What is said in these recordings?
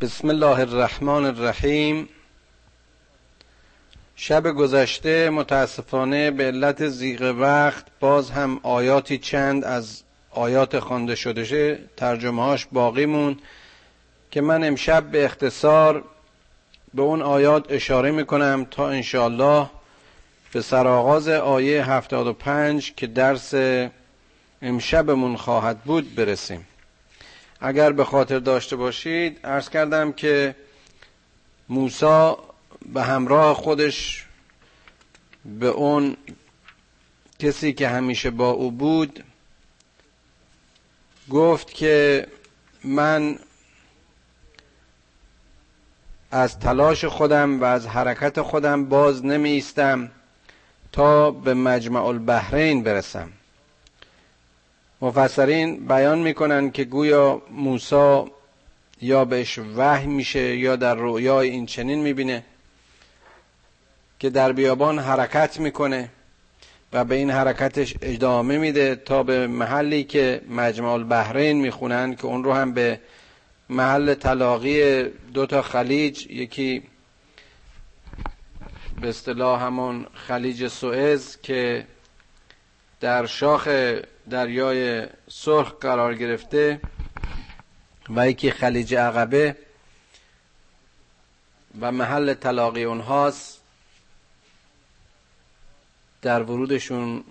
بسم الله الرحمن الرحیم. شب گذشته متاسفانه به علت زیغ وقت باز هم آیاتی چند از آیات خوانده شده ترجمه هاش باقی مون که من امشب به اختصار به اون آیات اشاره می‌کنم تا انشاءالله به سرآغاز آیه 75 که درس امشبمون خواهد بود برسیم. اگر به خاطر داشته باشید ارز کردم که موسی به همراه خودش به اون کسی که همیشه با او بود گفت که من از تلاش خودم و از حرکت خودم باز نمی ایستم تا به مجمع البحرین برسم. مفسرین بیان می‌کنن که گویا موسی یا بهش وحی میشه یا در رویای این چنین می‌بینه که در بیابان حرکت می‌کنه و به این حرکتش ادامه میده تا به محلی که مجمع البحرین می‌خونن که اون رو هم به محل تلاقی دو تا خلیج یکی به اصطلاح همون خلیج سوئز که در شاخ دریای سرخ قرار گرفته و یکی خلیج عقبه و محل تلاقی اونهاست. در ورودشون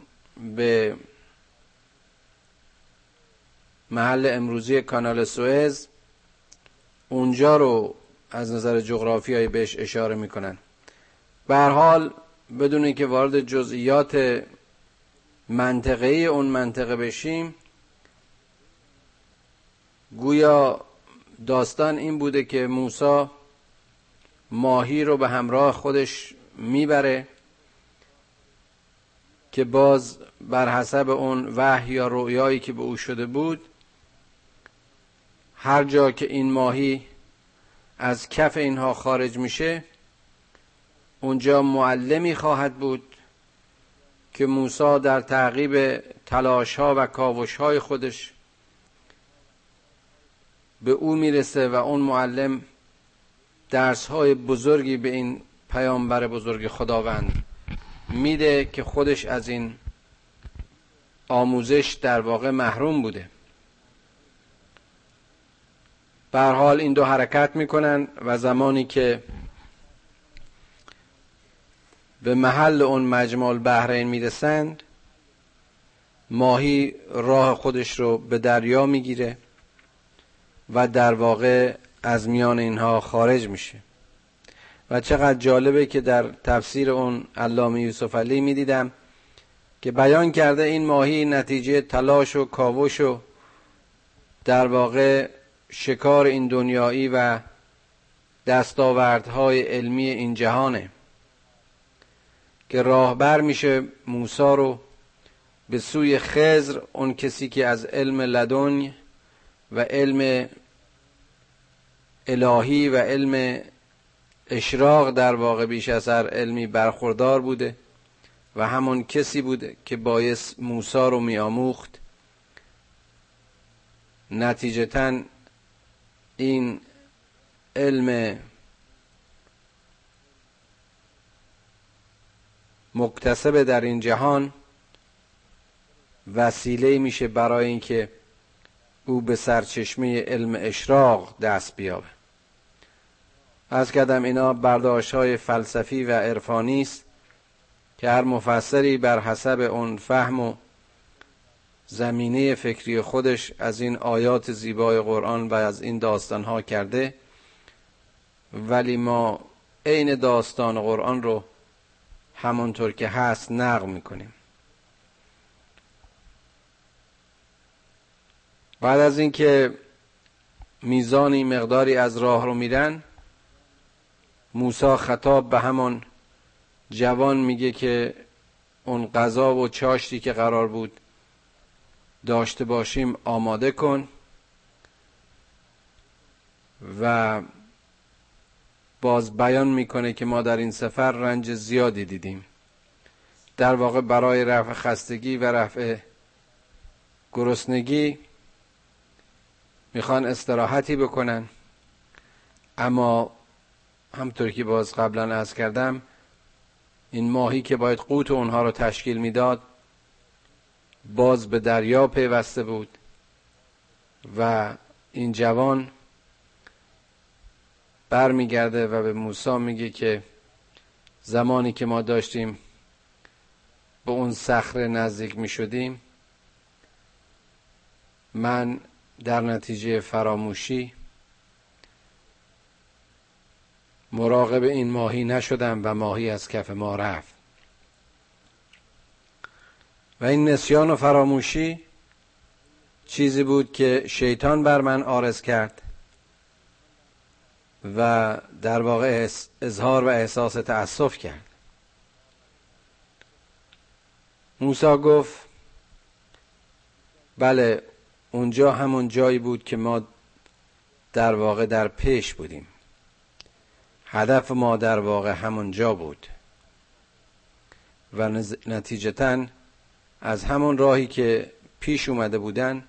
به محل امروزی کانال سوئز. اونجا رو از نظر جغرافیایی بهش اشاره می‌کنن. به حال بدون اینکه وارد جزئیات منطقه اون منطقه بشیم گویا داستان این بوده که موسی ماهی رو به همراه خودش می‌بره که باز بر حسب اون وحی یا رویایی که به او شده بود هر جا که این ماهی از کف اینها خارج میشه اونجا معلمی خواهد بود که موسی در تعقیب تلاش ها و کاوش های خودش به او می‌رسه و اون معلم درس های بزرگی به این پیامبر بزرگ خداوند میده که خودش از این آموزش در واقع محروم بوده. به حال این دو حرکت می‌کنن و زمانی که به محل اون مجمع البحرین می‌رسند ماهی راه خودش رو به دریا می‌گیره و در واقع از میان اینها خارج میشه. و چقدر جالبه که در تفسیر اون علامه یوسف علی می‌دیدم که بیان کرده این ماهی نتیجه تلاش و کاوش و در واقع شکار این دنیایی و دستاوردهای علمی این جهانه. که راهبر میشه موسا رو به سوی خزر اون کسی که از علم لدن و علم الهی و علم اشراق در واقع بیش از هر علمی برخوردار بوده و همون کسی بوده که باعث موسا رو میآموخت. نتیجتا این علم مکتسب در این جهان وسیله میشه برای اینکه او به سرچشمه علم اشراق دست بیابه. از کردم اینا برداشت های فلسفی و عرفانی است که هر مفسری بر حسب اون فهم و زمینه فکری خودش از این آیات زیبای قرآن و از این داستان ها کرده ولی ما عین داستان قرآن رو همونطور که هست نقل می‌کنیم. بعد از اینکه میزانی مقداری از راه رو میرن موسا خطاب به همان جوان میگه که اون غذا و چاشتی که قرار بود داشته باشیم آماده کن و باز بیان می‌کنه که ما در این سفر رنج زیادی دیدیم. در واقع برای رفع خستگی و رفع گرسنگی می‌خوان استراحتی بکنن. اما همطور که باز قبلا از کردم این ماهی که باید قوت اونها رو تشکیل می‌داد باز به دریا پیوسته بود و این جوان برمیگرده و به موسی میگه که زمانی که ما داشتیم به اون صخره نزدیک می شدیم من در نتیجه فراموشی مراقب این ماهی نشدم و ماهی از کف ما رفت. و این نسیان و فراموشی چیزی بود که شیطان بر من آرز کرد. و در واقع اظهار و احساس تأسف کرد. موسا گفت بله اونجا همون جایی بود که ما در واقع در پیش بودیم. هدف ما در واقع همون جا بود. و نتیجتا از همون راهی که پیش اومده بودن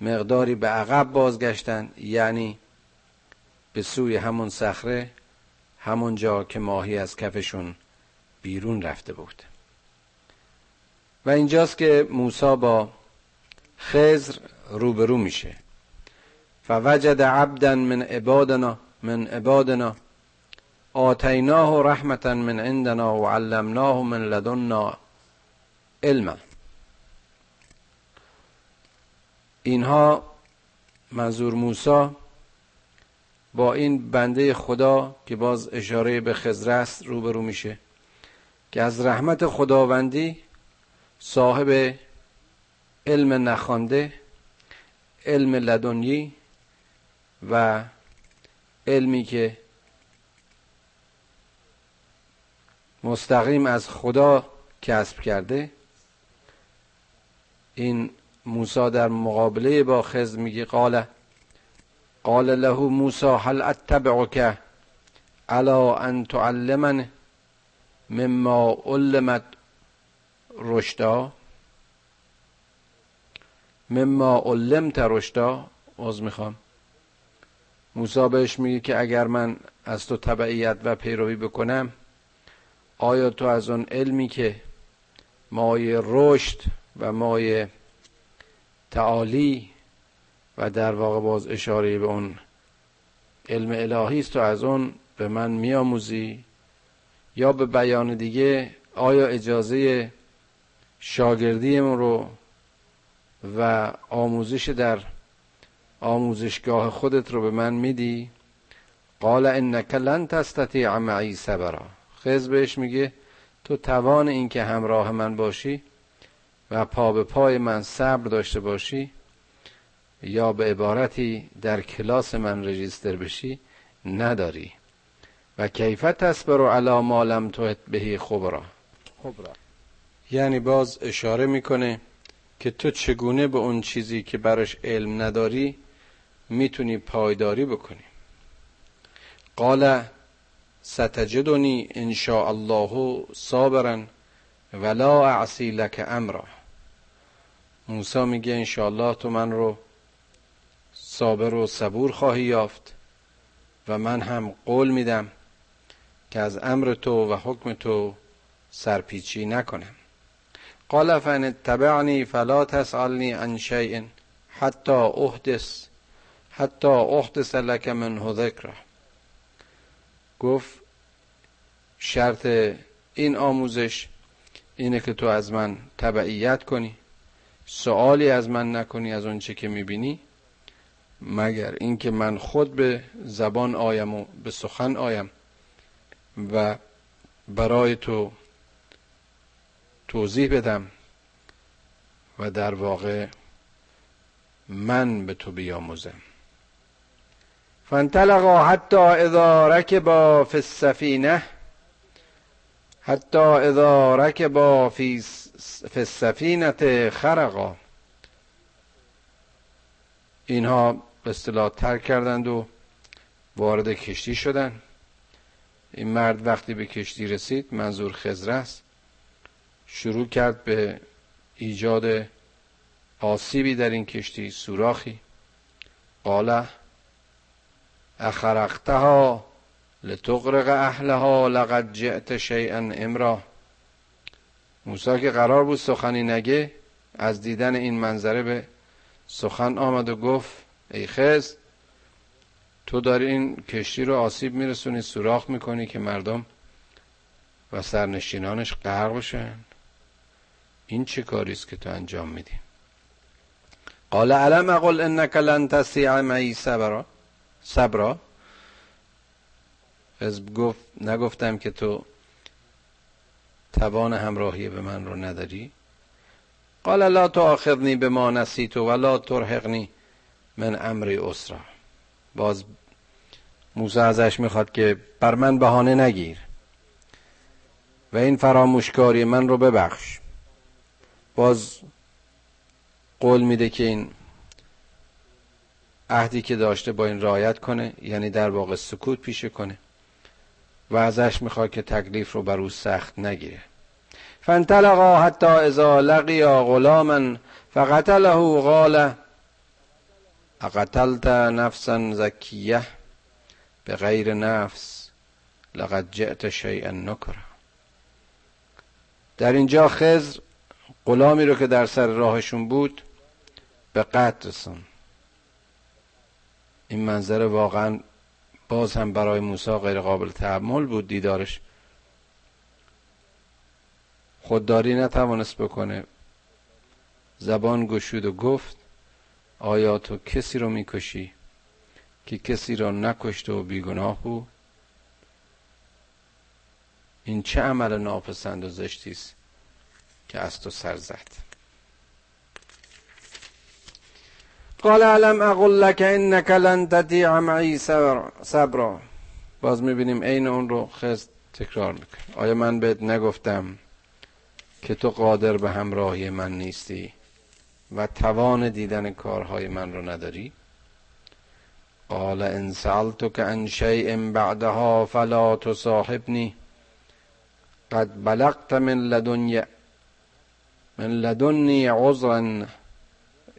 مقداری به عقب بازگشتن یعنی به سوی همون صخره همون جا که ماهی از کفشون بیرون رفته بود. و اینجاست که موسی با خزر روبرو میشه. فوجد عبدا من عبادنا من عبادنا آتیناه رحمتا من عندنا و علمناه من لدنا علما. اینها منظور موسی با این بنده خدا که باز اشاره به خزر است روبرو میشه. که از رحمت خداوندی صاحب علم نخوانده علم لدنی و علمی که مستقیم از خدا کسب کرده. این موسی در مقابله با خز میگه قال قال له موسی هل اتبعك على ان تعلمن مما علمت رشدا؟ مما علمت رشدا؟ از می‌خوام. موسی بهش میگه که اگر من از تو تبعیت و پیروی بکنم آیا تو از اون علمی که مایه رشد و مایه تعالی و در واقع باز اشاره به اون علم الهی است تو از اون به من میآموزی یا به بیان دیگه آیا اجازه شاگردی رو و آموزش در آموزشگاه خودت رو به من میدی؟ قال انک لن تستطیع معی صبرا. خز بهش میگه تو توان این که همراه من باشی و پا به پای من صبر داشته باشی یا به عبارتی در کلاس من رجیستر بشی نداری. و کیفت تصبر علی ما لم تحت بهی خبرا. خبرا. یعنی باز اشاره می‌کنه که تو چگونه به اون چیزی که براش علم نداری می‌تونی پایداری بکنی. قال ستجدنی ان شاء الله صابرا ولا اعصی لك امرا. موسی میگه ان تو من رو صابر و صبور خواهی یافت و من هم قول میدم که از امر تو و حکم تو سرپیچی نکنم. قال فان اتبعنی فلا تسألنی عن شیء حتی احدث حتی احدث لك منه ذکره. گفت شرط این آموزش اینه که تو از من تبعیت کنی سوالی از من نکنی از اون چه که می‌بینی. مگر اینکه من خود به زبان آیم و به سخن آیم و برای تو توضیح بدم و در واقع من به تو بیاموزم. فانطلقا حتی اذا رکبا فی السفینه حتی اذا رکبا فی السفینه خرقا. اینها به اصطلاح ترک کردند و وارد کشتی شدند. این مرد وقتی به کشتی رسید منظور خزر است. شروع کرد به ایجاد آسیبی در این کشتی سوراخی. قاله اخرقتها لتغرق اهلها لقد جئت شیئا امرا. موسی که قرار بود سخنی نگه از دیدن این منظره به سخن آمد و گفت ای خز تو داری این کشتی رو آسیب میرسونی سوراخ می‌کنی که مردم و سرنشینانش غرق بشن. این چه کاری است که تو انجام میدی؟ قال علم اقل انك لن تستطيع معي صبرا صبرا حزب گفت نگفتم که تو توان همراهی به من رو نداری. قال لا تؤاخذنی بما نسیت ولا ترهقنی. من امری اسرا باز موسی ازش می‌خواد که بر من بهانه نگیر و این فراموشکاری من رو ببخش. باز قول میده که این عهدی که داشته با این رایت کنه یعنی در واقع سکوت پیشه کنه و ازش می‌خواد که تکلیف رو بر او سخت نگیره. فانطلقا حتی اذا لقیا غلاما فقتله قال اقتلت نفسا زکیه به غیر نفس لقد جئت شیئا نکرا در اینجا خزر غلامی رو که در سر راهشون بود به قتل رسون این منظره واقعا باز هم برای موسی غیر قابل تحمل بود دیدارش. خودداری نتوانست بکنه. زبان گشود و گفت آیا تو کسی رو می‌کشی که کسی را نکشته و بیگناه بود؟ این چه عمل ناپسند و زشتی است که از تو سر زد؟ قال علم اقول لك انك لن تطيع معي صبرا. باز می‌بینیم عین اون رو خست تکرار می‌کنه. آیا من بهت نگفتم که تو قادر به همراهی من نیستی؟ و توان دیدن کارهای من رو نداری؟ قال ان سألتك عن شيء بعدها فلا تصاحبني قد بلغت من لدني من لدنی عذرا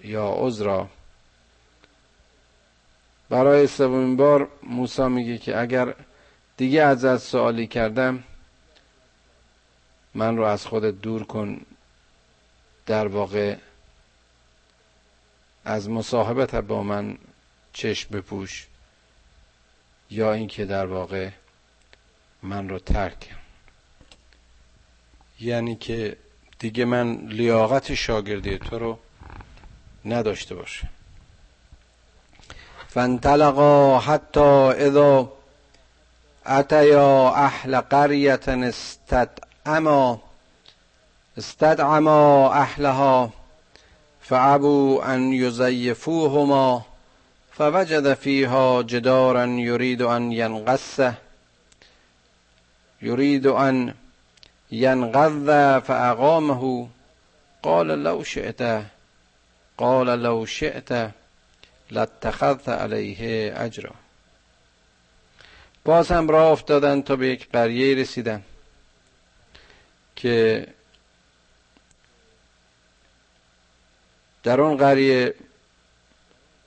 یا عذرا. برای سومین بار موسی میگه که اگر دیگه از از سوالی کردم من رو از خودت دور کن. در واقع از مصاحبت با من چشم بپوش یا اینکه در واقع من رو ترک. یعنی که دیگه من لیاقت شاگردی تو رو نداشته باشه. فانطلقا حتی اذا اتیا اهل قریه استدعما استدعما اهلها. فعبوا ان یزیفوهما فوجد فيها جدارا يريد ان ينقصه يريد ان ینقض فاقامه قال لو شئت قال لو شئت لاتخذت علیه اجرا باز هم راه افتادن تا به یک قریه رسیدن که در اون قریه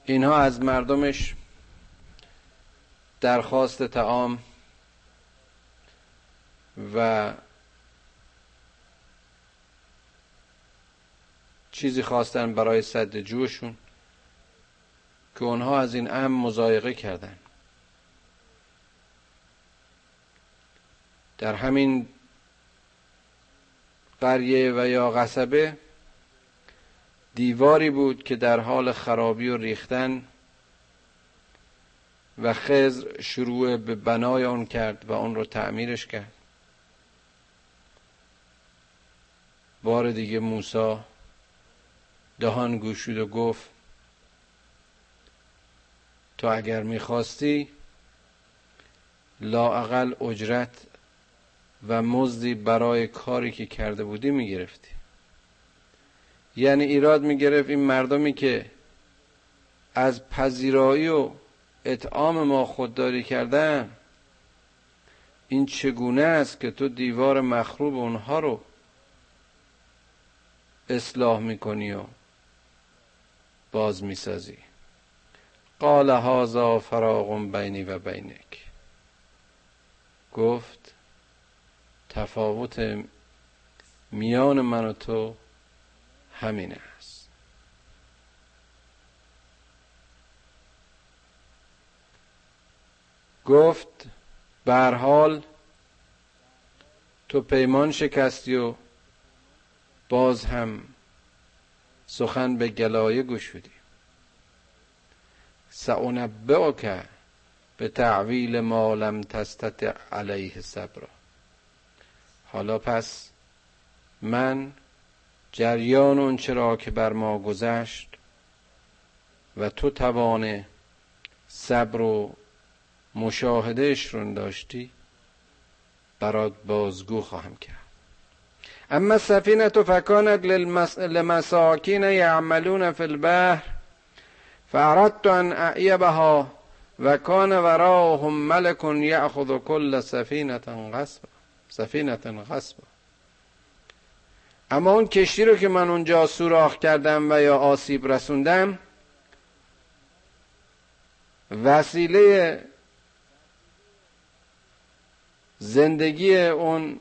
اینها از مردمش درخواست تعام و چیزی خواستن برای صد جوشون که اونها از این ام مزایقه کردن. در همین قریه و یا قصبه دیواری بود که در حال خرابی و ریختن و خزر شروع به بنای آن کرد و آن رو تعمیرش کرد. بار دیگه موسی دهان گوشود و گفت تو اگر می‌خواستی لااقل اجرت و مزدی برای کاری که کرده بودی می‌گرفتی. یعنی ایراد می‌گرفت این مردمی که از پذیرایی و اطعام ما خودداری کردن این چگونه است که تو دیوار مخروب اونها رو اصلاح می‌کنی و باز می‌سازی؟ قال هذا فراغ بینی و بینک. گفت تفاوت میان من و تو همین است. گفت بر حال تو پیمان شکستی و باز هم سخن به گلایه گشودی که به تعویل ما لم تستطع علیه صبر. حالا پس من جریان اون چرا که بر ما گذشت و تو توان صبر و مشاهدهش رو داشتی برات بازگو خواهم کرد. اما سفینه فکانت لمساکین یعملون فی البحر فاردت ان اعیبها و کان وراهم ملک یأخذ کل سفینه غصبا. سفینه غصبا. اما اون کشتی رو که من اونجا سوراخ کردم و یا آسیب رسوندم وسیله زندگی اون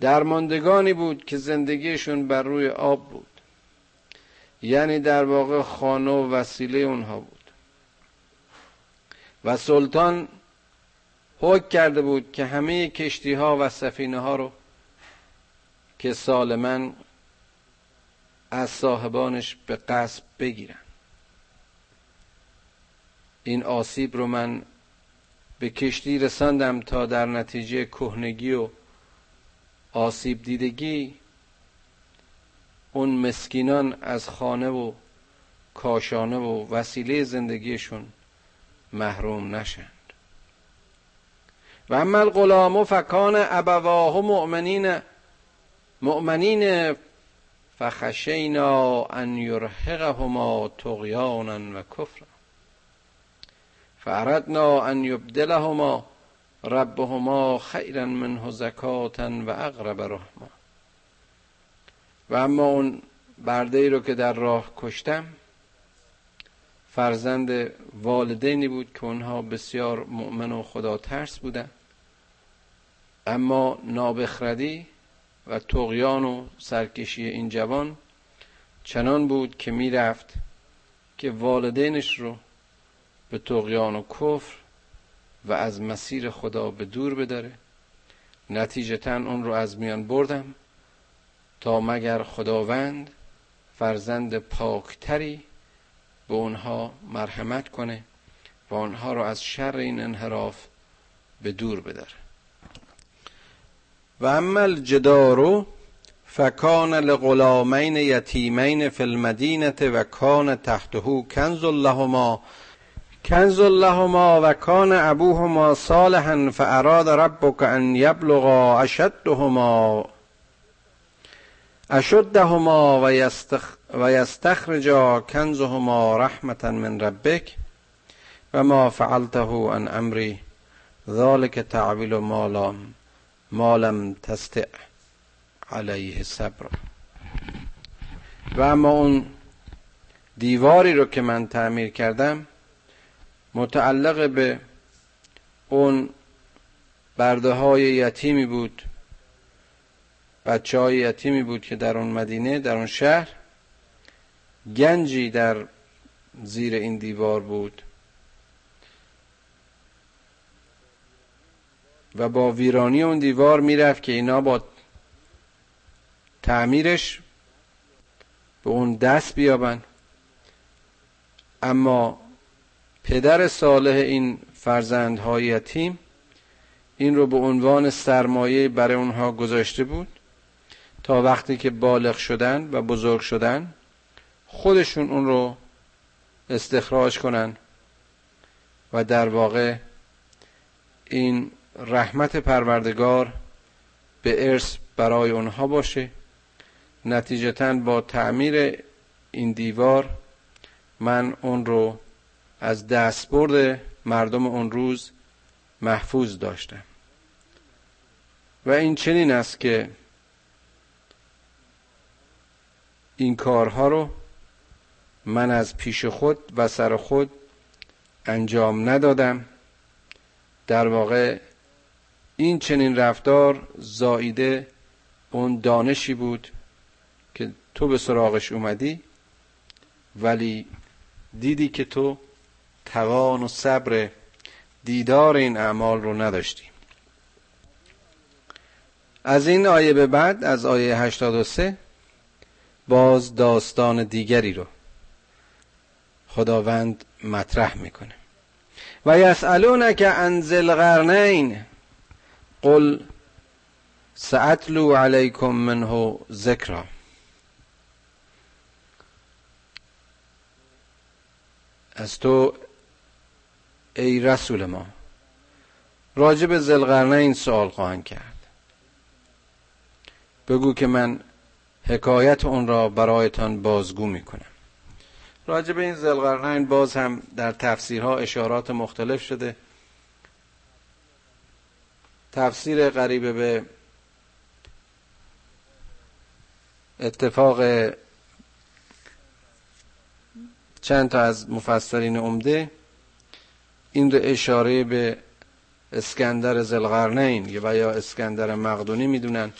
درماندگانی بود که زندگیشون بر روی آب بود. یعنی در واقع خانه و وسیله اونها بود. و سلطان حکم کرده بود که همه کشتی ها و سفینه ها رو که سالما از صاحبانش به قصب بگیرن. این آسیب رو من به کشتی رساندم تا در نتیجه کهنگی و آسیب دیدگی اون مسکینان از خانه و کاشانه و وسیله زندگیشون محروم نشند و اما الغلام فکان ابواه مؤمنین مؤمنین فخشینا ان یرهقهما طغیانا و کفرا. فاردنا ان یبدلهما ربهما خیرا منه زکاتا و اقرب رحما. و اما اون برده ای رو که در راه کشتم فرزند والدینی بود که اونها بسیار مؤمن و خدا ترس بودن. اما نابخردی و تقیان و سرکشی این جوان چنان بود که می‌رفت که والدینش رو به تقیان و کفر و از مسیر خدا به دور بداره. نتیجتا اون رو از میان بردم تا مگر خداوند فرزند پاکتری به اونها مرحمت کنه و اونها رو از شر این انحراف به دور بداره. و اما الجدار فکان لغلامین یتیمین فی المدینه و کان تحته کنز لهما کنز لهما و کان ابوهما صالحا فاراد ربک ان یبلغا اشدهما اشدهما و, یستخ و یستخرجا کنزهما رحمتا من ربک و ما فعلته عن امری ذلك تعویل مالام مالم تستع علیه صبر و اما اون دیواری رو که من تعمیر کردم متعلق به اون برده های یتیمی بود بچه های یتیمی بود که در اون مدینه در اون شهر گنجی در زیر این دیوار بود. و با ویرانی اون دیوار می‌رفت که اینا با تعمیرش به اون دست بیابن. اما پدر صالح این فرزندهای یتیم این رو به عنوان سرمایه برای اونها گذاشته بود تا وقتی که بالغ شدن و بزرگ شدن خودشون اون رو استخراج کنن و در واقع این رحمت پروردگار به ارث برای اونها باشه. نتیجتا با تعمیر این دیوار من اون رو از دستبرد مردم اون روز محفوظ داشتم. و این چنین است که این کارها رو من از پیش خود و سر خود انجام ندادم. در واقع این چنین رفتار زاییده اون دانشی بود که تو به سراغش اومدی ولی دیدی که تو توان و صبر دیدار این اعمال رو نداشتی. از این آیه به بعد از آیه 83 باز داستان دیگری رو خداوند مطرح می‌کنه. و یسالونک عن ذی قل سأتلو علیکم منه ذکرا از تو ای رسول ما راجب این سوال خواهند کرد. بگو که من حکایت اون را برایتان بازگو می‌کنم. راجب این زلقرنین باز هم در تفسیرها اشارات مختلف شده. تفسیر قریب به اتفاق چند تا از مفسرین عمده. این رو اشاره به اسکندر زلغرنین و یا اسکندر مقدونی می‌دونن.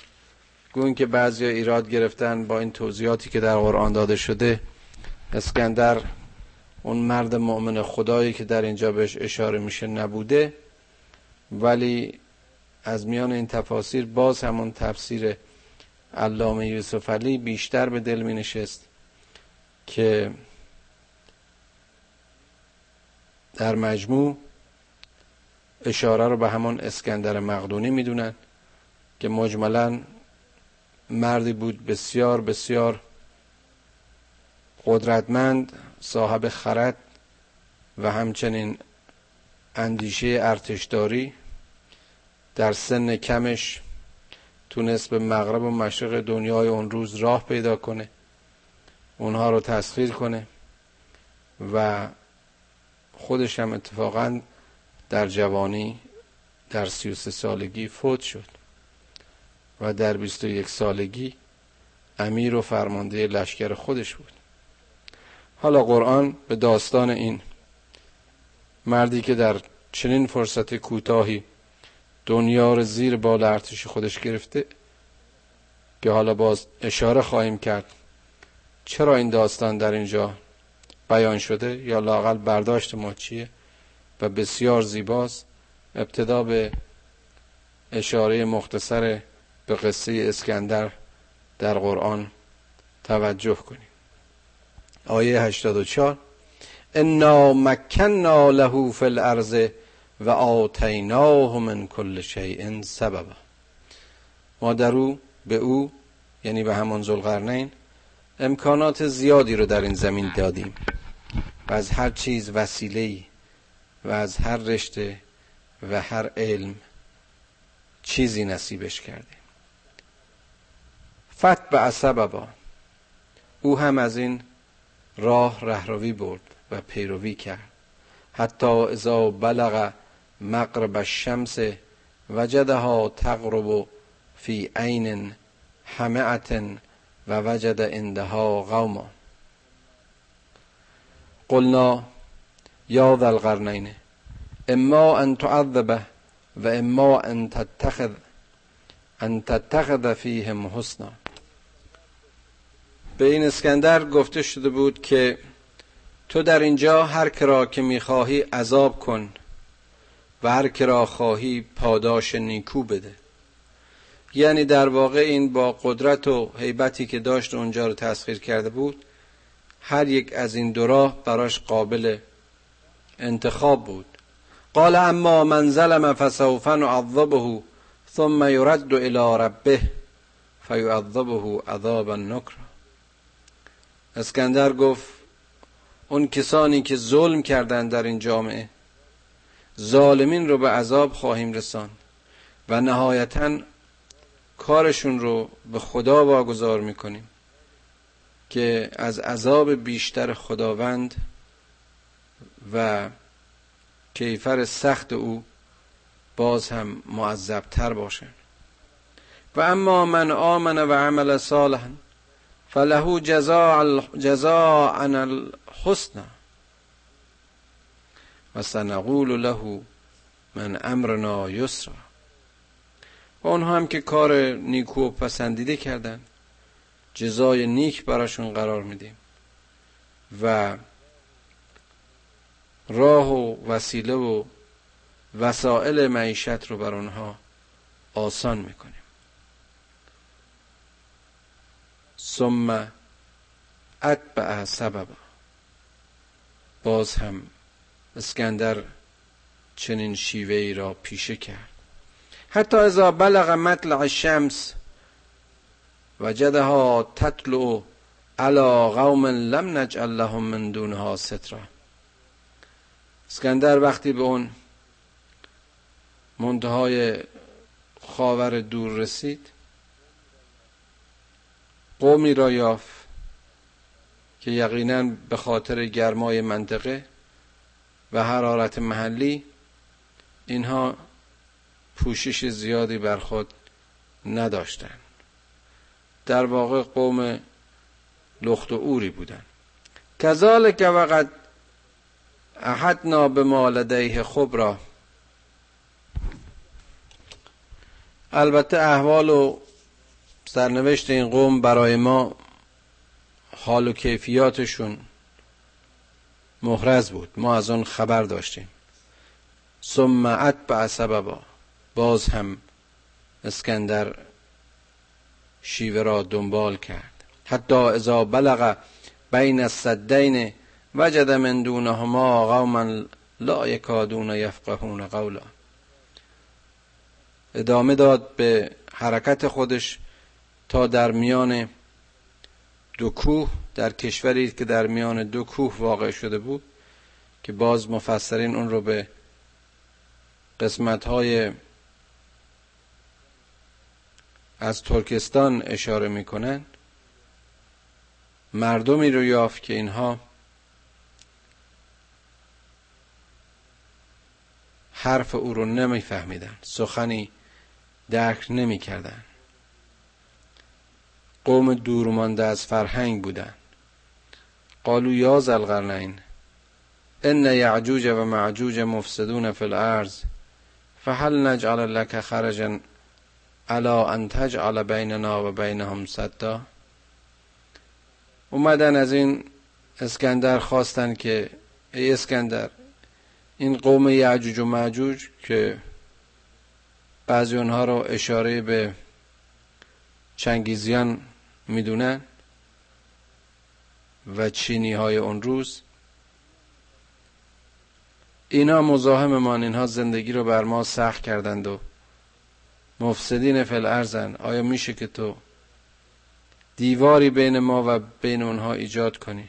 گوین که بعضی ایراد گرفتن با این توضیحاتی که در قرآن داده شده اسکندر اون مرد مؤمن خدایی که در اینجا بهش اشاره میشه نبوده ولی از میان این تفاسیر باز همون تفسیر علامه یوسف علی بیشتر به دل می نشست که در مجموع اشاره رو به همون اسکندر مقدونی می‌دونن که مجملا مردی بود بسیار بسیار قدرتمند صاحب خرد و همچنین اندیشه ارتشداری. در سن کمش تونست به مغرب و مشرق دنیای اون روز راه پیدا کنه اونها رو تسخیر کنه و خودش هم اتفاقا در جوانی در سی و سالگی فوت شد و در بیست و یک سالگی امیر و فرمانده لشکر خودش بود. حالا قرآن به داستان این مردی که در چنین فرصت کوتاهی دنیا رو زیر بال ارتش خودش گرفته. که حالا باز اشاره خواهیم کرد. چرا این داستان در اینجا بیان شده؟ یا لاقل برداشت ما چیه؟ و بسیار زیباست. ابتدا به اشاره مختصر به قصه اسکندر در قرآن توجه کنیم. آیه 84 انا مکننا له فی الارض و آتیناه من کل شیء سببا ما در او به او یعنی به همان ذوالقرنین امکانات زیادی رو در این زمین دادیم و از هر چیز وسیله و از هر رشته و هر علم چیزی نصیبش کردیم. فت به سببا. او هم از این راه رهروی برد و پیروی کرد. حتی اذا بلغ مغرب الشمس وجدها تغرب فی عین حمعت و وجد عندها قوما قلنا یا ذا اما ان تعذبه و اما ان تتخذ ان تتخذ فیهم حسنا. به این اسکندر گفته شده بود که تو در اینجا هر کرا که می‌خواهی عذاب کن. و هر کرا خواهی پاداش نیکو بده. یعنی در واقع این با قدرت و حیبتی که داشت اونجا رو تسخیر کرده بود هر یک از این دو راه براش قابل انتخاب بود. قال اما من ظلم فسوف نعذبه ثم يرد الى ربه فيعذبه عذابا نکرا اسکندر گفت اون کسانی که ظلم کردند در این جامعه ظالمین رو به عذاب خواهیم رسان و نهایتا کارشون رو به خدا واگذار می‌کنیم که از عذاب بیشتر خداوند و کیفر سخت او باز هم معذبتر باشه. و اما من آمن و عمل صالحا فله جزاء الحسنى. و سنقول له من امرنا یسرا. و اونها هم که کار نیکو پسندیده کردن جزای نیک براشون قرار میدیم. و راه و وسیله و وسائل معیشت رو بر اونها آسان می‌کنیم. ثم اتبع سببا. باز هم اسکندر چنین شیوه ای را پیشه کرد. حتی اذا بلغ مطلع الشمس وجدها تطلع على قوم لم نجعل لهم من دونها سترا. اسکندر وقتی به اون منتهای خاور دور رسید قومی را یافت که یقینا به خاطر گرمای منطقه و حرارت محلی اینها پوشش زیادی بر خود نداشتند. در واقع قوم لخت و اوری بودند. کذالک وقت احدنا به مالدیه خبرا. البته احوال و سرنوشت این قوم برای ما حال و کیفیاتشون محرز بود. ما از اون خبر داشتیم. ثم به سببا. باز هم اسکندر شیوه را دنبال کرد. حتی اذا بلغ بین السدین وجد من دونهما قوما لا یکادون یفقهون قولا. ادامه داد به حرکت خودش تا در میان دو کوه در کشوری که در میان دو کوه واقع شده بود که باز مفسرین اون رو به قسمت های از ترکستان اشاره می‌کنن. مردمی رو یافت که اینها حرف او رو نمیفهمیدن سخنی درک نمی‌کردن. قوم دورمانده از فرهنگ بودن. قالو یا زلقرنین ان یعجوج و معجوج مفسدون فی الارض فهل نجعل لك خرجا على ان تجعل بیننا و بینهم سدا اومدن از این اسکندر خواستن که ای اسکندر این قوم یعجوج و معجوج که بعضی اونها رو اشاره به چنگیزیان می‌دونن و چینی های اون روز اینا مزاحممان اینها زندگی رو بر ما سخت کردند و مفسدین فل ارزن آیا میشه که تو دیواری بین ما و بین اونها ایجاد کنی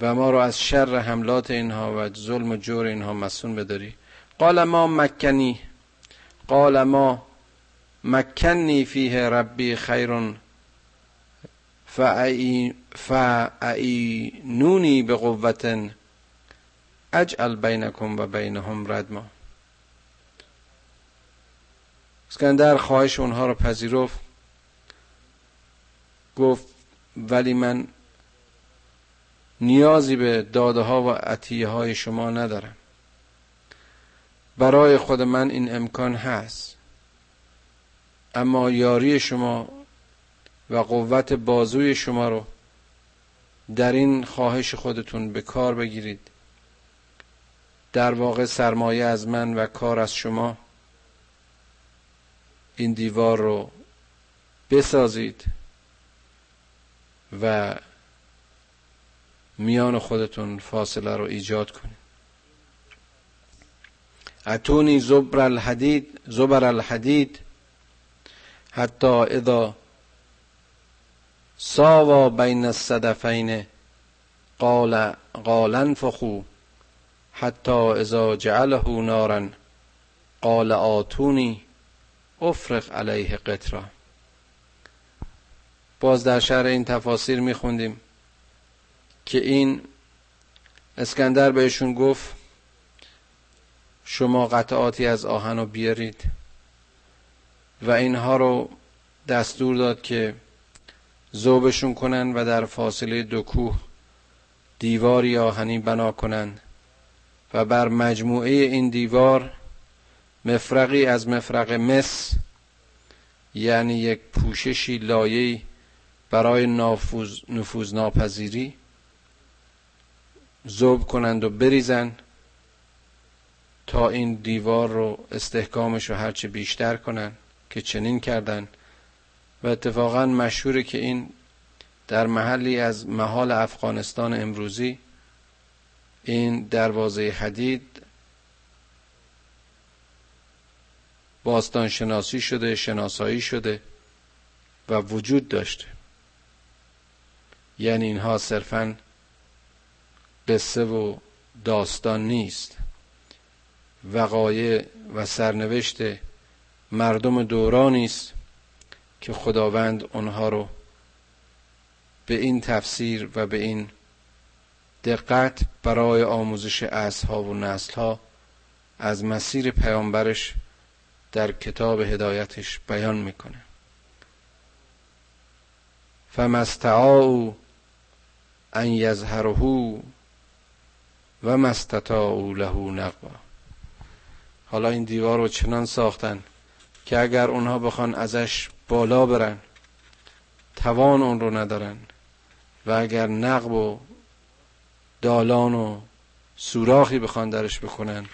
و ما رو از شر حملات اینها و ظلم و جور اینها مسون بداری؟ قال ما مکنی. قال ما مکنی فیه ربی خیر فعینونی به قوت اجعل بینکم و بینهم ردما. اسکندر خواهش اونها رو پذیرفت. گفت ولی من نیازی به داده ها و عطیه های شما ندارم. برای خود من این امکان هست. اما یاری شما و قوت بازوی شما رو در این خواهش خودتون به کار بگیرید. در واقع سرمایه از من و کار از شما این دیوار رو بسازید و میان خودتون فاصله رو ایجاد کنید. اتونی زبر الحدید زبر الحدید حتی اذا ساوا بین الصدفین قال قال انفخو حتی اذا جعله نارا قال آتونی افرق علیه قطرا. باز در شهر این تفاسیر میخوندیم که این اسکندر بهشون گفت شما قطعاتی از آهن رو بیارید. و اینها رو دستور داد که زوبشون کنن و در فاصله دو کوه دیواری آهنی بنا کنن و بر مجموعه این دیوار مفرقی از مفرق مس یعنی یک پوششی لایه‌ای برای نفوذ ناپذیری زوب کنند و بریزن تا این دیوار رو استحکامش رو هرچه بیشتر کنن. که چنین کردن و اتفاقا مشهوره که این در محلی از محال افغانستان امروزی این دروازه حدید باستان شناسی شده شناسایی شده و وجود داشته. یعنی اینها صرفا قصه و داستان نیست. وقایع و سرنوشت مردم دورانی است که خداوند آنها رو به این تفسیر و به این دقت برای آموزش اصحاب و نسلها از مسیر پیامبرش در کتاب هدایتش بیان می‌کنه. فمستعاو ان یظهره و مستطاعوا له نقبا. حالا این دیوار رو چنان ساختن که اگر اونها بخوان ازش بالا برن توان اون رو ندارن و اگر نقب و دالان و سوراخی بخوان درش بکنن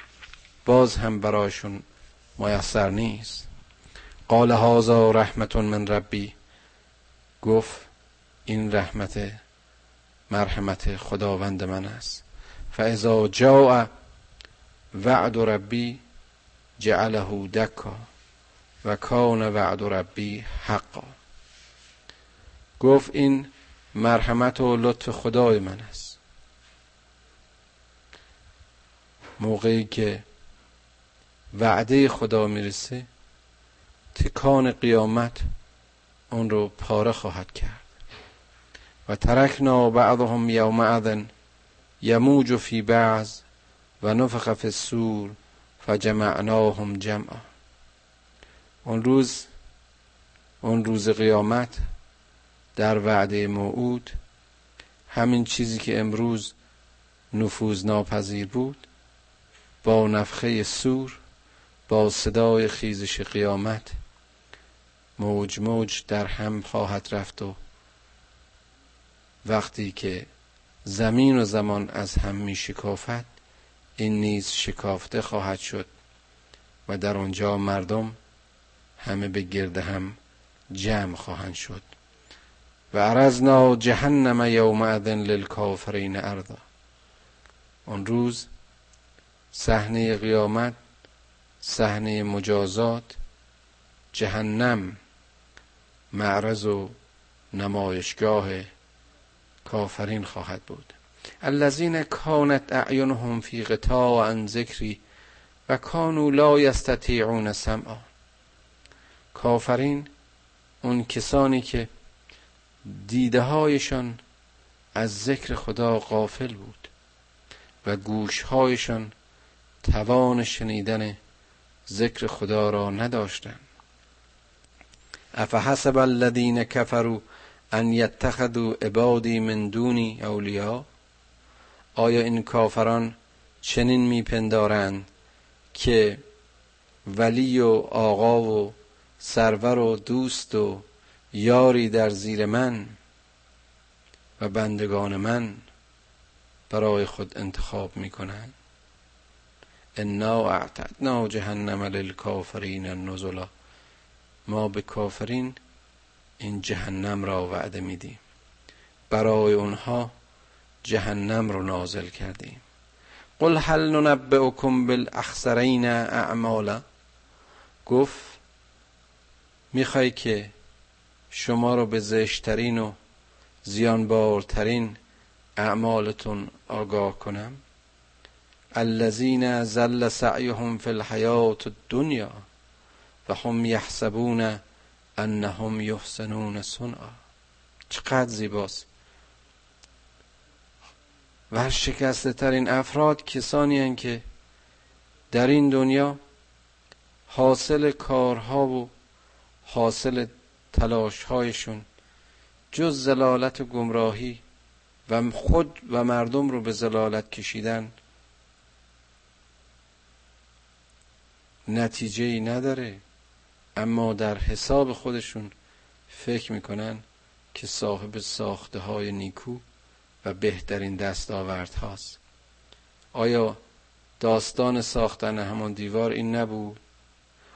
باز هم برایشون میسر نیست. قال هذا رحمت من ربی. گفت این رحمت مرحمت خداوند من است. فاذا جاء وعد ربی جعله دکا و کان وعد ربی حقا. گفت این مرحمت و لطف خدای من است. موقعی که وعده خدا می‌رسه تکان قیامت اون رو پاره خواهد کرد. و ترکنا بعضهم یومئذ یموج فی بعض و نفخ فی السور فجمعناهم جمعا. اون روز اون روز قیامت در وعده موعود همین چیزی که امروز نفوذ ناپذیر بود با نفخه سور با صدای خیزش قیامت موج موج در هم خواهد رفت و وقتی که زمین و زمان از هم می شکافت این نیز شکافته خواهد شد و در آنجا مردم همه به گرد هم جمع خواهند شد. و عرضنا جهنم اذن للکافرین ارضا. اون روز صحنه قیامت صحنه مجازات جهنم معرض و نمایشگاه کافرین خواهد بود. الذين كانت اعینهم فی غطاء عن ذکری و کانوا لا یستطیعون سمعا. کافرین اون کسانی که دیده هایشان از ذکر خدا غافل بود و گوشهایشان توان شنیدن ذکر خدا را نداشتند. افحسب الذین کفروا ان یتخذوا عبادی من دونی اولیا آیا این کافران چنین میپندارند که ولی و آقا و سرور و دوست و یاری در زیر من و بندگان من برای خود انتخاب می‌کنند. انا اعتدنا جهنم للکافرین النزلا. ما به کافرین این جهنم را وعده میدیم. برای اونها جهنم رو نازل کردیم. قل هل ننبئکم بالاخسرین اعمالا. گفت می‌خوای که شما رو به زشترین و زیانبارترین اعمالتون آگاه کنم. الذين زل سعيهم في الحیات الدنیا و هم یحسبون انهم یحسنون صنعا. چقدر زیباست. و شکسته ترین افراد کسانی هستند که در این دنیا حاصل کارها و حاصل تلاشهایشون جز زلالت و گمراهی و خود و مردم رو به زلالت کشیدن نتیجه ای نداره. اما در حساب خودشون فکر می‌کنن که صاحب ساخته های نیکو و بهترین دستاورد هاست. آیا داستان ساختن همان دیوار این نبود؟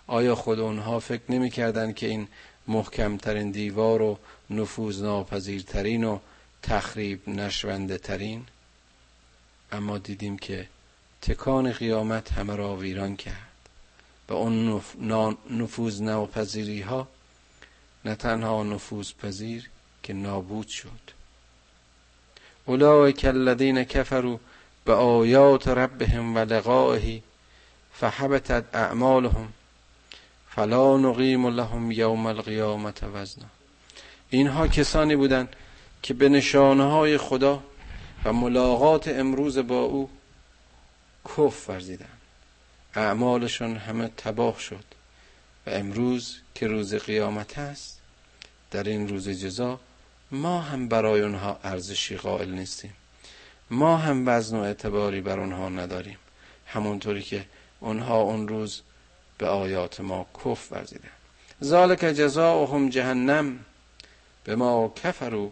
آیا خود اونها فکر نمی‌کردند که این محکمترین دیوار و نفوذ ناپذیرترین و تخریب نشونده ترین اما دیدیم که تکان قیامت همه را ویران کرد. و اون نفوذ ناپذیری ها نه تنها نفوذ پذیر که نابود شد. اولئک الذین کفروا به آیات ربهم و لقائه فحبتت اعمالهم. فلا نقیم لهم یوم القیامت وزنا. اینها کسانی بودند که به نشانه های خدا و ملاقات امروز با او کف ورزیدند. اعمالشان همه تباه شد و امروز که روز قیامت است در این روز جزا ما هم برای اونها ارزشی قائل نیستیم. ما هم وزن و اعتباری بر اونها نداریم. همونطوری که اونها اون روز به آیات ما کف ورزیدن ذالک جزاؤهم جهنم به ما کفروا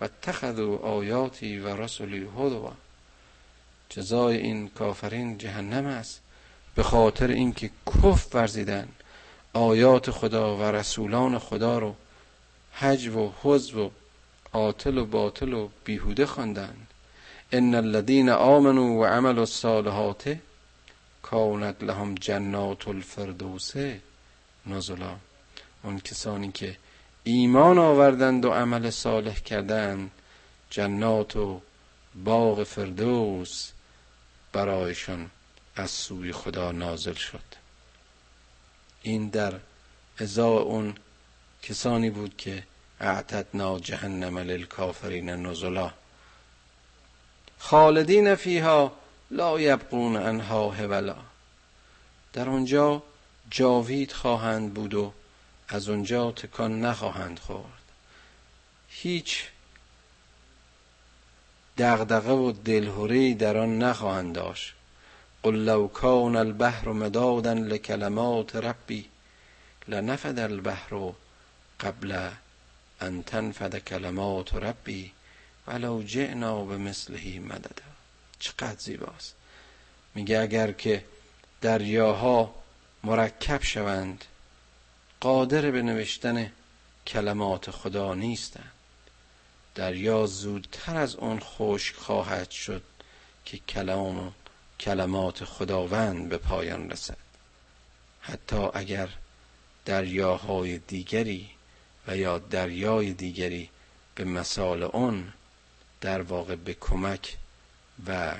و اتخذوا آیاتی و رسولی هدوا. جزای این کافرین جهنم است به خاطر اینکه کف ورزیدن. آیات خدا و رسولان خدا رو حجو و حزب و عاطل و باطل و بیهوده خواندند ان الذين آمنوا و عملوا الصالحات کانت لهم جنات الفردوس. نزلا اون کسانی که ایمان آوردند و عمل صالح کردند جنات و باغ فردوس برایشان از سوی خدا نازل شد. این در ازای اون کسانی بود که اعتدنا جهنم للکافرین نزلا. خالدین فیها لا یبقون انها هولا در آنجا جاوید خواهند بود و از اونجا تکان نخواهند خورد. هیچ دغدغه و دلهوری در آن نخواهند داشت. قل لو کان البحر مدادا لکلمات ربی لنفد البحر قبل ان تنفد کلمات ربی ولو جئنا به مثله مددا. چقدر زیباست. میگه اگر که دریاها مرکب شوند قادر به نوشتن کلمات خدا نیستند. دریا زودتر از اون خشک خواهد شد که کلام و کلمات خداوند به پایان رسد. حتی اگر دریاهای دیگری و یا دریای دیگری به مثال اون در واقع به کمک و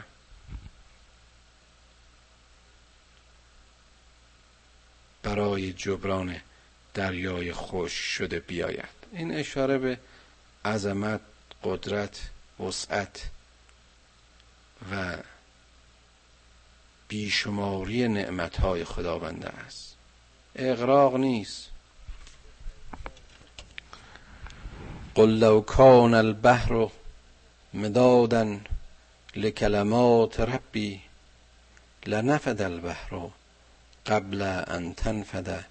برای جبران دریای خوش شده بیاید. این اشاره به عظمت قدرت وسعت و بیشماری نعمتهای خداونده است. اغراق نیست. قل لو کان البحر مدادا لکلمات ربی لنفد البحر قبل ان تنفد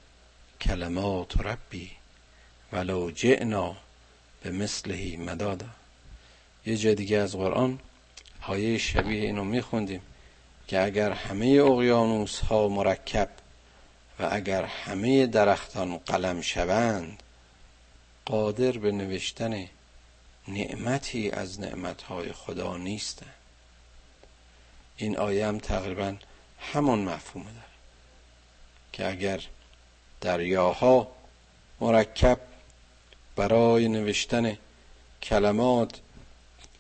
کلمات ربی ولو جئنا به مثله مدادا. یه جای دیگه از قرآن آیه شبیه اینو میخوندیم که اگر همه اقیانوس ها مرکب و اگر همه درختان قلم شوند قادر به نوشتن نعمتی از نعمتهای خدا نیستند. این آیه هم تقریبا همون مفهوم داره که اگر دریاها مرکب برای نوشتن کلمات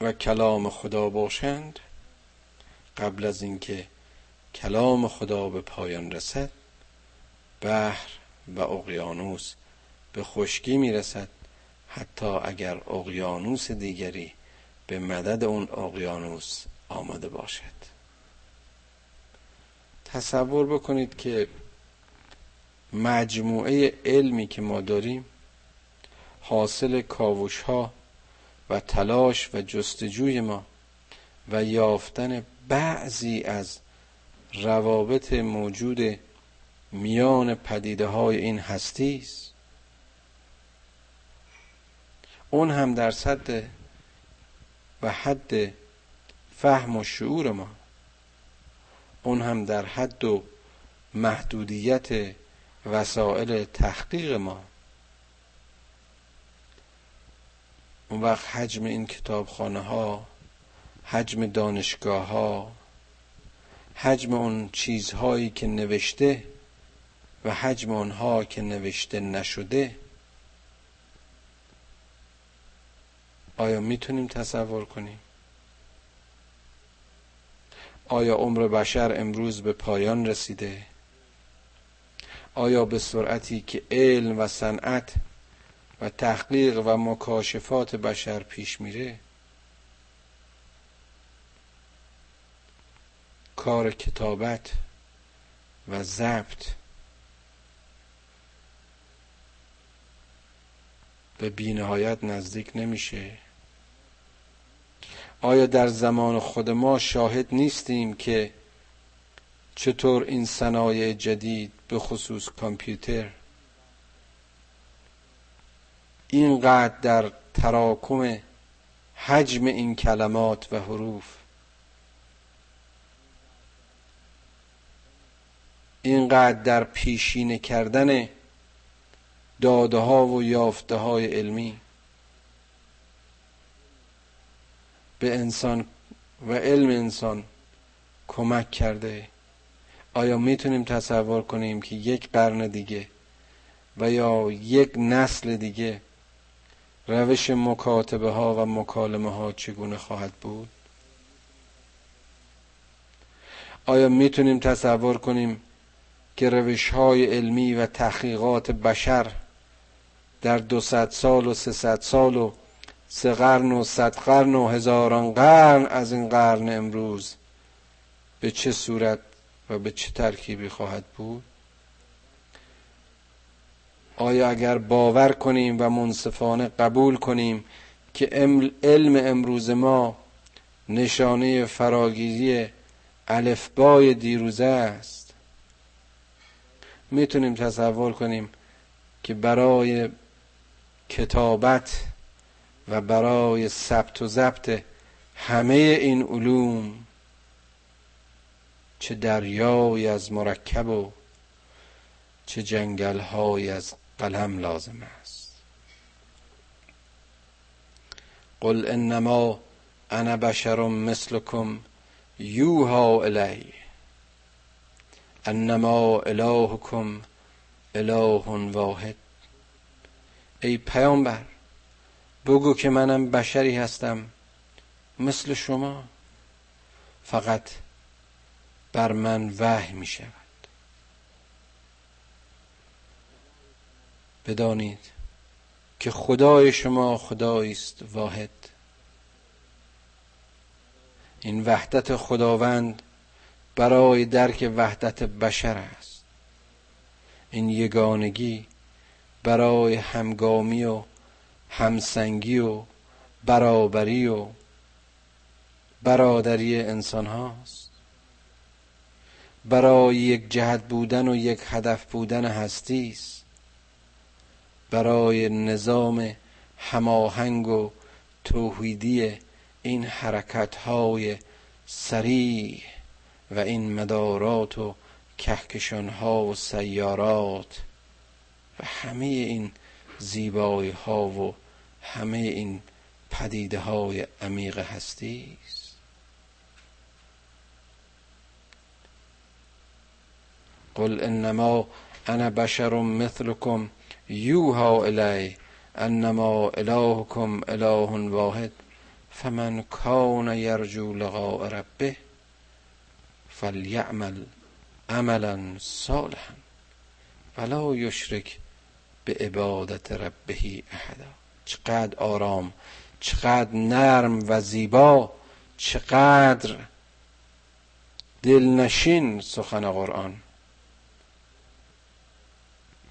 و کلام خدا باشند قبل از اینکه کلام خدا به پایان رسد بحر و اقیانوس به خشکی می‌رسد. حتی اگر اقیانوس دیگری به مدد اون اقیانوس آماده باشد. تصور بکنید که مجموعه علمی که ما داریم حاصل کاوش ها و تلاش و جستجوی ما و یافتن بعضی از روابط موجود میان پدیده های این هستی است اون هم در صد و حد فهم و شعور ما. اون هم در حد و محدودیت وسایل تحقیق ما. اون وقت حجم این کتابخانه ها حجم دانشگاه ها حجم اون چیزهایی که نوشته و حجم اونها که نوشته نشده آیا می‌تونیم تصور کنیم؟ آیا عمر بشر امروز به پایان رسیده؟ آیا به سرعتی که علم و صنعت و تحقیق و مکاشفات بشر پیش میره؟ کار کتابت و ضبط به بینهایت نزدیک نمیشه. آیا در زمان خود ما شاهد نیستیم که چطور این صنایع جدید به خصوص کامپیوتر اینقدر در تراکم حجم این کلمات و حروف اینقدر در پیشینه کردن داده ها و یافته های علمی؟ به انسان و علم انسان کمک کرده. آیا می‌تونیم تصور کنیم که یک قرن دیگه و یا یک نسل دیگه روش مکاتبه ها و مکالمه ها چگونه خواهد بود؟ آیا می‌تونیم تصور کنیم که روش های علمی و تحقیقات بشر در دو سال و سه سال و سه قرن و صد قرن و هزاران قرن از این قرن امروز به چه صورت و به چه ترکیبی خواهد بود؟ آیا اگر باور کنیم و منصفانه قبول کنیم که علم امروز ما نشانه فراگیری الفبای دیروزه است می‌تونیم تصور کنیم که برای کتابت و برای ثبت و ضبط همه این علوم چه دریای از مرکب و چه جنگل های از قلم لازم است. قل انما انا بشر مثلكم یوها الی انما الهکم اله واحد. ای پیامبر بگو که منم بشری هستم. مثل شما فقط بر من وحی می شود. بدانید که خدای شما خدایی است واحد. این وحدت خداوند برای درک وحدت بشر است. این یگانگی برای همگامی و همسنگی و برابری و برادری انسان هاست. برای یک جهت بودن و یک هدف بودن هستی است برای نظام هماهنگ و توحیدی این حرکت های سریع و این مدارات و کهکشان ها و سیارات و همه این زیبایی ها و همه این پدیده های عمیق هستی است قل انما انا بشر مثلكم یوها الی انما الهكم اله واحد فمن کان یرجو لقاء ربه فلیعمل عملا صالحا. ولا یشرک به عبادت ربهی احدا. چقدر آرام چقدر نرم و زیبا چقدر دلنشین سخن قرآن.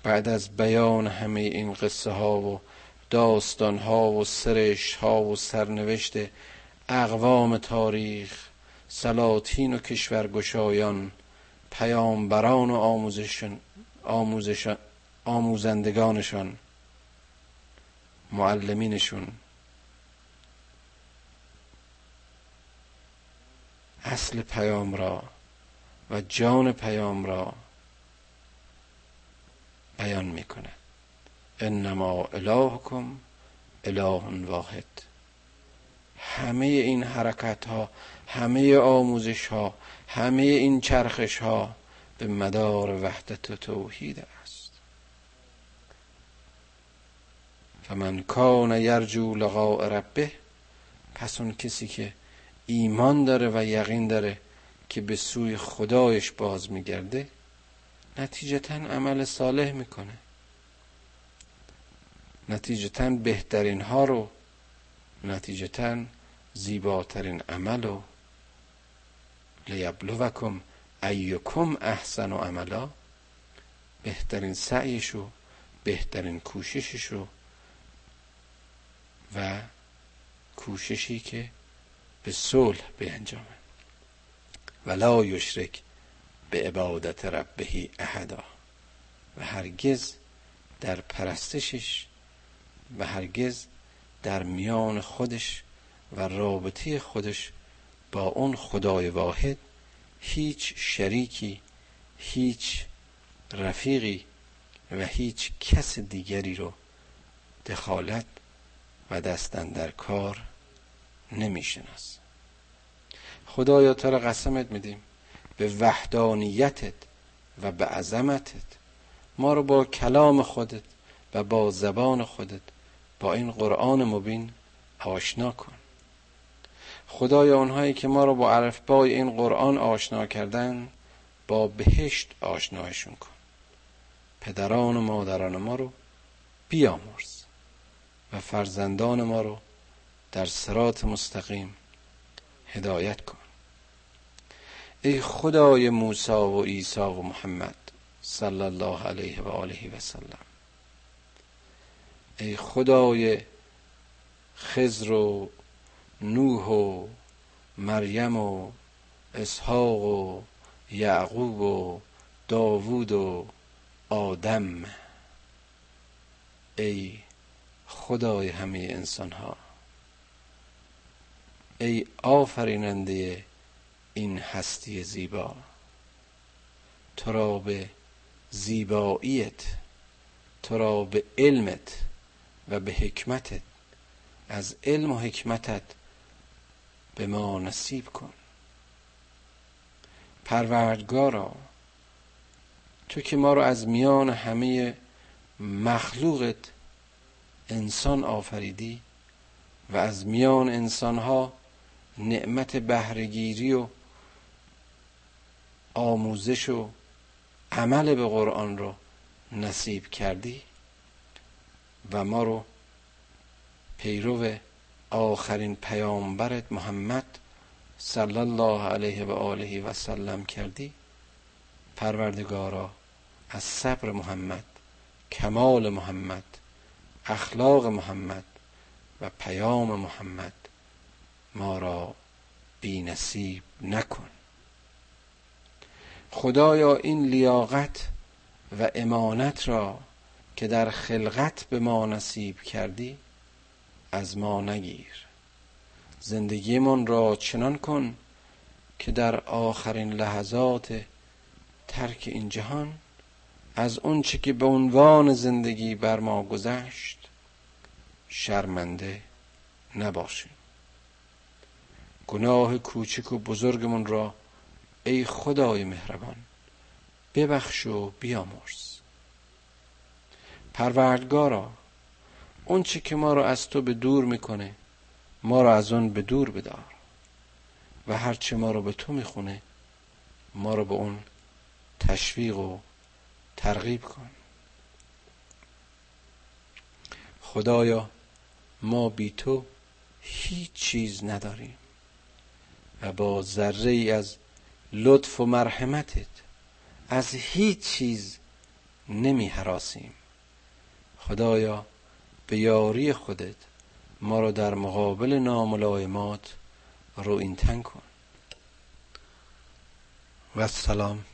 بعد از بیان همه این قصه ها و داستان ها و سرش ها و سرنوشت اقوام تاریخ سلاطین و کشورگشایان پیامبران و آموزشان آموزش آموزندگانشان معلمینشون. اصل پیام را و جان پیام را بیان می‌کنه انما الهکم اله واحد. همه این حرکت ها همه آموزش ها همه این چرخش ها به مدار وحدت و توحید است فمن کان یرجو لقاء ربه پس اون کسی که ایمان داره و یقین داره که به سوی خدایش باز میگرده نتیجتا عمل صالح می‌کنه. نتیجتا بهترین ها رو نتیجتا زیباترین عمل و لیبلوکم ایکم احسن و عملا بهترین سعیشو بهترین کوشششو و کوششی که به صلح انجامه ولا یشرک به عبادت ربهی احدا. و هرگز در پرستشش و هرگز در میان خودش و رابطه خودش با اون خدای واحد هیچ شریکی هیچ رفیقی و هیچ کس دیگری رو دخالت و دستن در کار نمیشناس. خدایا تو را قسمت میدیم. به وحدانیتت و به عظمتت. ما رو با کلام خودت و با زبان خودت با این قرآن مبین آشنا کن. خدای اونهایی که ما رو با عرفبای این قرآن آشنا کردن با بهشت آشنایشون کن. پدران و مادران ما رو بیامرز. و فرزندان ما رو در سرات مستقیم هدایت کن. ای خدای موسی و عیسی و محمد صلی الله علیه و آله و سلم. ای خدای خضر و نوح و مریم و اسحاق و یعقوب و داوود و آدم. ای خدای همه انسان ها ای آفریننده این هستی زیبا تو را به زیباییت تو را به علمت و به حکمتت از علم و حکمتت به ما نصیب کن. پروردگارا تو که ما رو از میان همه مخلوقت انسان آفریدی و از میان انسانها نعمت بهرهگیری و آموزش و عمل به قرآن رو نصیب کردی و ما رو پیرو آخرین پیامبرت محمد صلی الله علیه و آله و سلم کردی. پروردگارا از صبر محمد کمال محمد اخلاق محمد و پیام محمد ما را بی نصیب نکن. خدایا این لیاقت و امانت را که در خلقت به ما نصیب کردی از ما نگیر. زندگیمان را چنان کن که در آخرین لحظات ترک این جهان از اونچه که به عنوان زندگی بر ما گذشت شرمنده نباشیم گناه کوچک و بزرگمون را ای خدای مهربان ببخش و بیامرز. پروردگارا اون چی که ما رو از تو به دور می‌کنه ما رو از اون به دور بدار. و هرچه ما رو به تو می‌خونه ما رو به اون تشویق و ترغیب کن. خدایا ما بی تو هیچ چیز نداریم. و با ذره ای از لطف و مرحمتت از هیچ چیز نمی حراسیم. خدایا به یاری خودت ما را در مقابل ناملایمات رو این تن کن. و السلام.